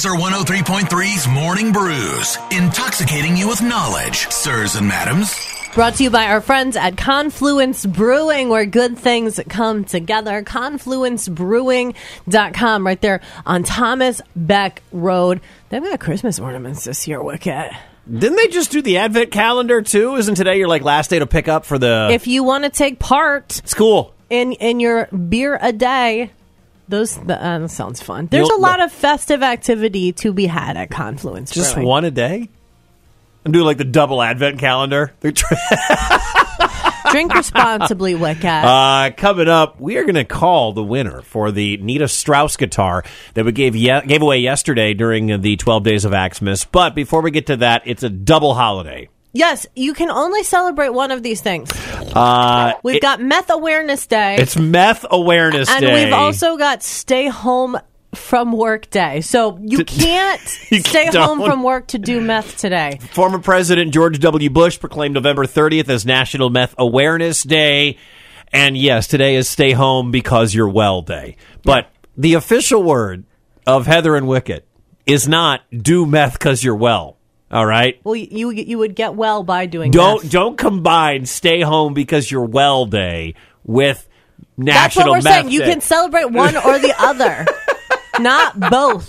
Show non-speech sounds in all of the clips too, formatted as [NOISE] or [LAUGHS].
Laser 103.3's Morning Brews, intoxicating you with knowledge, sirs and madams. Brought to you by our friends at Confluence Brewing, where good things come together. ConfluenceBrewing.com, right there on Thomas Beck Road. They've got Christmas ornaments this year, Wicket. Didn't they just do the advent calendar too? Isn't today your like last day to pick up for the? If you want to take part it's cool. in in your beer a day, those uh, sounds fun. There's You'll- a lot of festive activity to be had at Confluence. Just Brewing. one a day. I'm doing like the double advent calendar. Tr- [LAUGHS] Drink responsibly, Wicca. Uh, coming up, we are going to call the winner for the Nita Strauss guitar that we gave ye- gave away yesterday during the 12 days of Axemas. But before we get to that, it's a double holiday. Yes, you can only celebrate one of these things. Uh, We've it- got Meth Awareness Day. it's Meth Awareness and Day. And we've also got stay home from work day. So you can't [LAUGHS] You stay home don't. from work to do meth today. Former President George W. Bush proclaimed November 30th as National Meth Awareness Day. And yes, today is Stay Home Because You're Well Day. But the official word of Heather and Wicket is not do meth because you're well. All right? Well, you you would get well by doing Don't meth. don't combine Stay Home Because You're Well Day with national. That's what we're saying. You can celebrate one or the [LAUGHS] other, not both.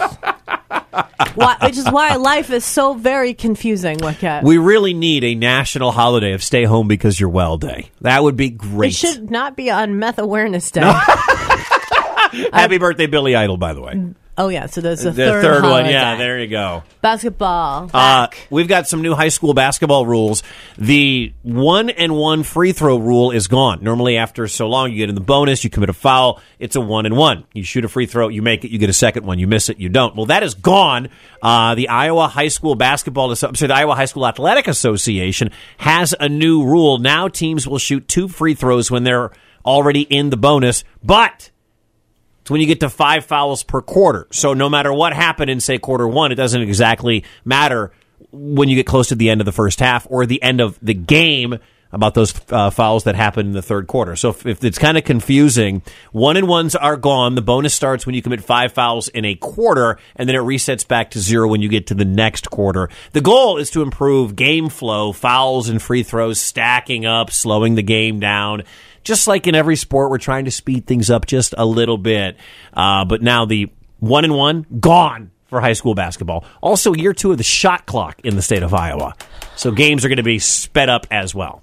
Why, which is why life is so very confusing, Wicket. we really need a national holiday of Stay Home Because You're Well Day. That would be great. It should not be on Meth Awareness Day. [LAUGHS] [LAUGHS] Happy birthday, Billy Idol, by the way. Oh yeah, so there's a The third, third one, yeah, there you go. Basketball. Uh, we've got some new high school basketball rules. The one and one free throw rule is gone. Normally, after so long, you get in the bonus, you commit a foul, it's a one and one. You shoot a free throw, you make it, you get a second one. You miss it, you don't. Well, that is gone. Uh, the Iowa High School Basketball, sorry, the Iowa High School Athletic Association has a new rule. Now teams will shoot two free throws when they're already in the bonus, but it's when you get to five fouls per quarter. So no matter what happened in, say, quarter one, it doesn't exactly matter when you get close to the end of the first half or the end of the game about those uh, fouls that happen in the third quarter. So if, if it's kind of confusing, one and ones are gone. The bonus starts when you commit five fouls in a quarter, and then it resets back to zero when you get to the next quarter. The goal is to improve game flow, fouls and free throws stacking up, slowing the game down just like in every sport, we're trying to speed things up just a little bit. Uh, but now the one and one gone for high school basketball. Also, year two of the shot clock in the state of Iowa. So games are going to be sped up as well.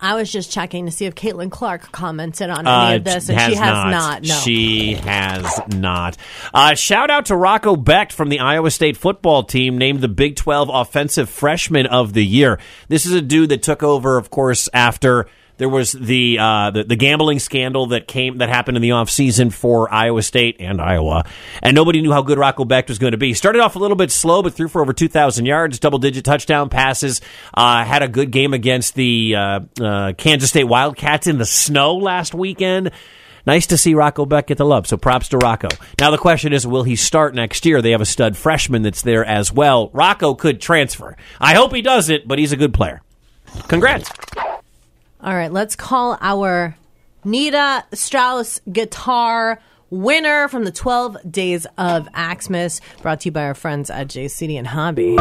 I was just checking to see if Caitlin Clark commented on any Uh, of this, and she has not. No. She has not. Uh, shout out to Rocco Becht from the Iowa State football team, named the Big 12 Offensive Freshman of the Year. This is a dude that took over, of course, after there was the, uh, the the gambling scandal that came that happened in the offseason for Iowa State and Iowa, and nobody knew how good Rocco Becht was going to be. Started off a little bit slow, but threw for over 2,000 yards, double digit touchdown passes. Uh, had a good game against the uh, uh, Kansas State Wildcats in the snow last weekend. Nice to see Rocco Becht get the love. So props to Rocco. Now the question is, will he start next year? They have a stud freshman that's there as well. Rocco could transfer. I hope he does it, but he's a good player. Congrats. All right, let's call our Nita Strauss guitar winner from the 12 Days of Axemas, brought to you by our friends at JCD and Hobby.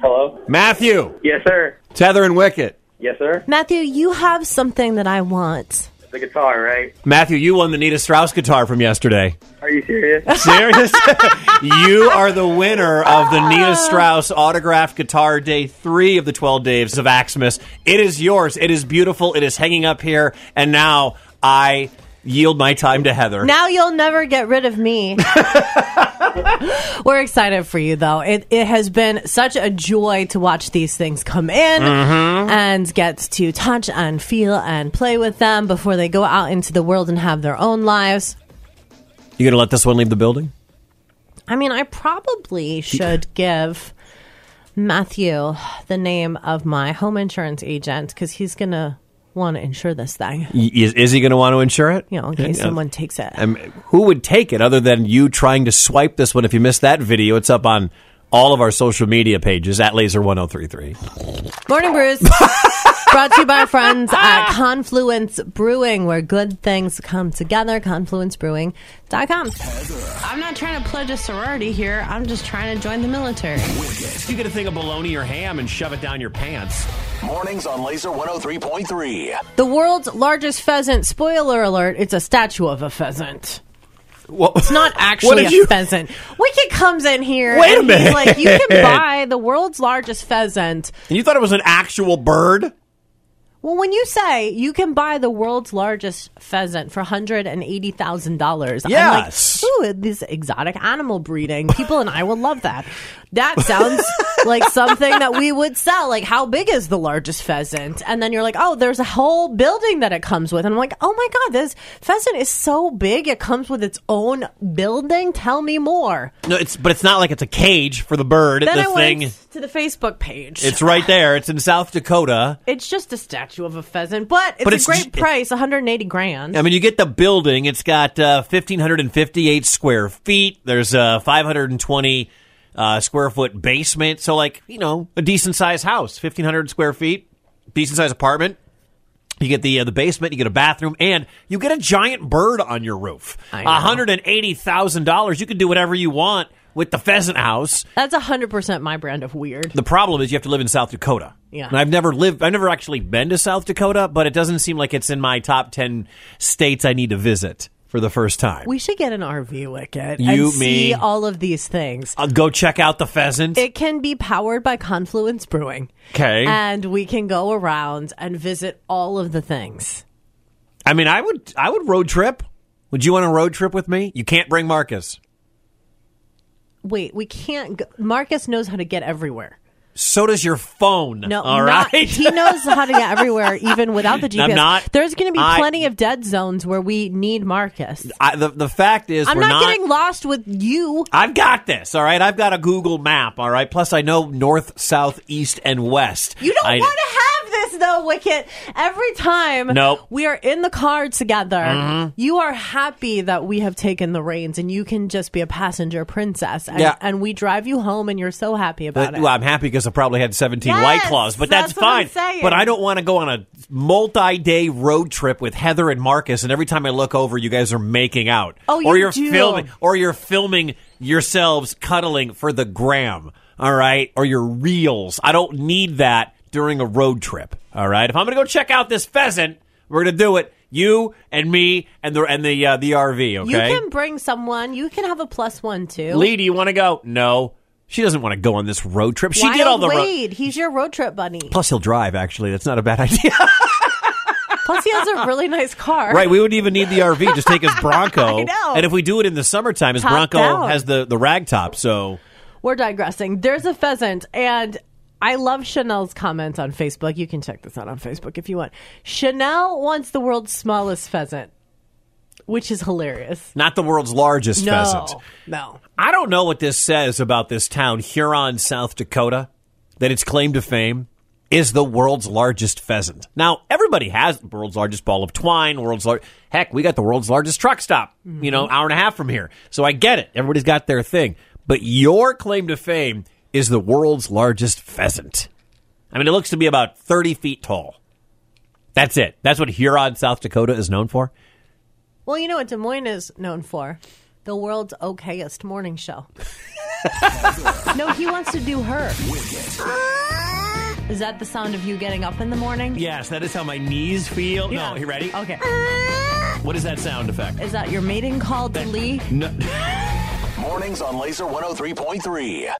Hello? Matthew, Yes, sir. Heather and Wicket. Yes, sir. Matthew, you have something that I want. The guitar, right? Matthew, you won the Nita Strauss guitar from yesterday. Are you serious? [LAUGHS] Serious? [LAUGHS] you are the winner of the Nita Strauss autographed guitar day three of the 12 days of Axemas. It is yours. It is beautiful. It is hanging up here. And now I yield my time to Heather. Now you'll never get rid of me. [LAUGHS] [LAUGHS] We're excited for you, though. It, it has been such a joy to watch these things come in mm-hmm. and get to touch and feel and play with them before they go out into the world and have their own lives. you going to let this one leave the building? I mean, I probably should give Matthew the name of my home insurance agent because he's going to want to insure this thing, Is, is he going to want to insure it? you know, in case Yeah. someone takes it. Um, who would take it other than you trying to swipe this one? If you missed that video, it's up on all of our social media pages at laser1033. Morning Brews. [LAUGHS] Brought to you by our friends at Confluence Brewing, where good things come together. ConfluenceBrewing.com. I'm not trying to pledge a sorority here. I'm just trying to join the military. You get a thing of bologna or ham and shove it down your pants. Mornings on Laser 103.3. The world's largest pheasant. Spoiler alert: it's a statue of a pheasant. Well, It's not [LAUGHS] actually a you- pheasant. Wicket comes in here. Wait a and he's minute. like, you can [LAUGHS] buy the world's largest pheasant. And you thought it was an actual bird? Well, when you say you can buy the world's largest pheasant for hundred and eighty thousand dollars, Yes. Ooh, this exotic animal breeding. People and I will love that. That sounds like something that we would sell. Like, how big is the largest pheasant? And then you're like, oh, there's a whole building that it comes with. And I'm like, oh my god, this pheasant is so big. It comes with its own building. Tell me more. No, it's but it's not like it's a cage for the bird. Then the I thing, went to the Facebook page. it's right there. It's in South Dakota. It's just a statue of a pheasant, but it's But a it's great price, 180 grand. I mean, you get the building. It's got uh, 1,558 square feet. There's a 520 uh, square foot basement. So, like, you know, a decent sized house, 1,500 square feet, decent sized apartment. You get the uh, the basement, you get a bathroom, and you get a giant bird on your roof. Hundred and eighty thousand dollars. You can do whatever you want with the pheasant house. That's 100% my brand of weird. The problem is you have to live in South Dakota. Yeah. And I've never lived, I've never actually been to South Dakota, but it doesn't seem like it's in my top 10 states I need to visit for the first time. We should get an RV, Wicket, You, and see me. all of these things. I'll go check out the pheasant. It can be powered by Confluence Brewing. 'Kay. And we can go around and visit all of the things. I mean, I would, I would road trip. Would you want a road trip with me? You can't bring Marcus. Wait, we can't. Go- Marcus knows how to get everywhere. So does your phone. No, all not- right. he knows how to get [LAUGHS] everywhere, even without the GPS. I'm not- There's going to be I- plenty of dead zones where we need Marcus. I, the the fact is, I'm we're not, getting lost with you. I've got this, all right? I've got a Google map, all right? Plus, I know north, south, east, and west. You don't want to have this though, Wicket. Every time Nope. we are in the car together, mm-hmm. you are happy that we have taken the reins and you can just be a passenger princess. And, Yeah. and we drive you home and you're so happy about But, it. well, I'm happy because I probably had 17 Yes, White Claws, but that's, that's fine. But I don't want to go on a multi-day road trip with Heather and Marcus, and every time I look over, you guys are making out, Oh, or you you're do. filming, or you're filming yourselves cuddling for the gram, all right, or your reels. I don't need that during a road trip, all right. If I'm going to go check out this pheasant, we're going to do it. You and me and the and the uh, the RV. Okay. You can bring someone. You can have a plus one too. Lee, do you want to go? No. She doesn't want to go on this road trip. She Why did all the road. Wade? He's your road trip buddy. Plus, he'll drive. Actually, that's not a bad [LAUGHS] idea. Plus, he has a really nice car. right? We wouldn't even need the RV. Just take his [LAUGHS] Bronco. I know. And if we do it in the summertime, his Top Bronco down. has the the rag top. So We're digressing. There's a pheasant, and I love Chanel's comments on Facebook. You can check this out on Facebook if you want. Chanel wants the world's smallest pheasant, which is hilarious. not the world's largest No, pheasant. no. I don't know what this says about this town, Huron, South Dakota, that its claim to fame is the world's largest pheasant. Now, everybody has the world's largest ball of twine, world's lar- heck, we got the world's largest truck stop, you mm-hmm. know, hour and a half from here. So I get it. Everybody's got their thing. But your claim to fame is the world's largest pheasant. I mean, it looks to be about 30 feet tall. That's it. That's what Huron, South Dakota is known for. Well, you know what Des Moines is known for? The world's okayest morning show. no, he wants to do her. Is that the sound of you getting up in the morning? Yes, that is how my knees feel. Yeah. No, you ready? Okay. What is that sound effect? Is that your mating call to Lee? No. [LAUGHS] Mornings on Laser 103.3.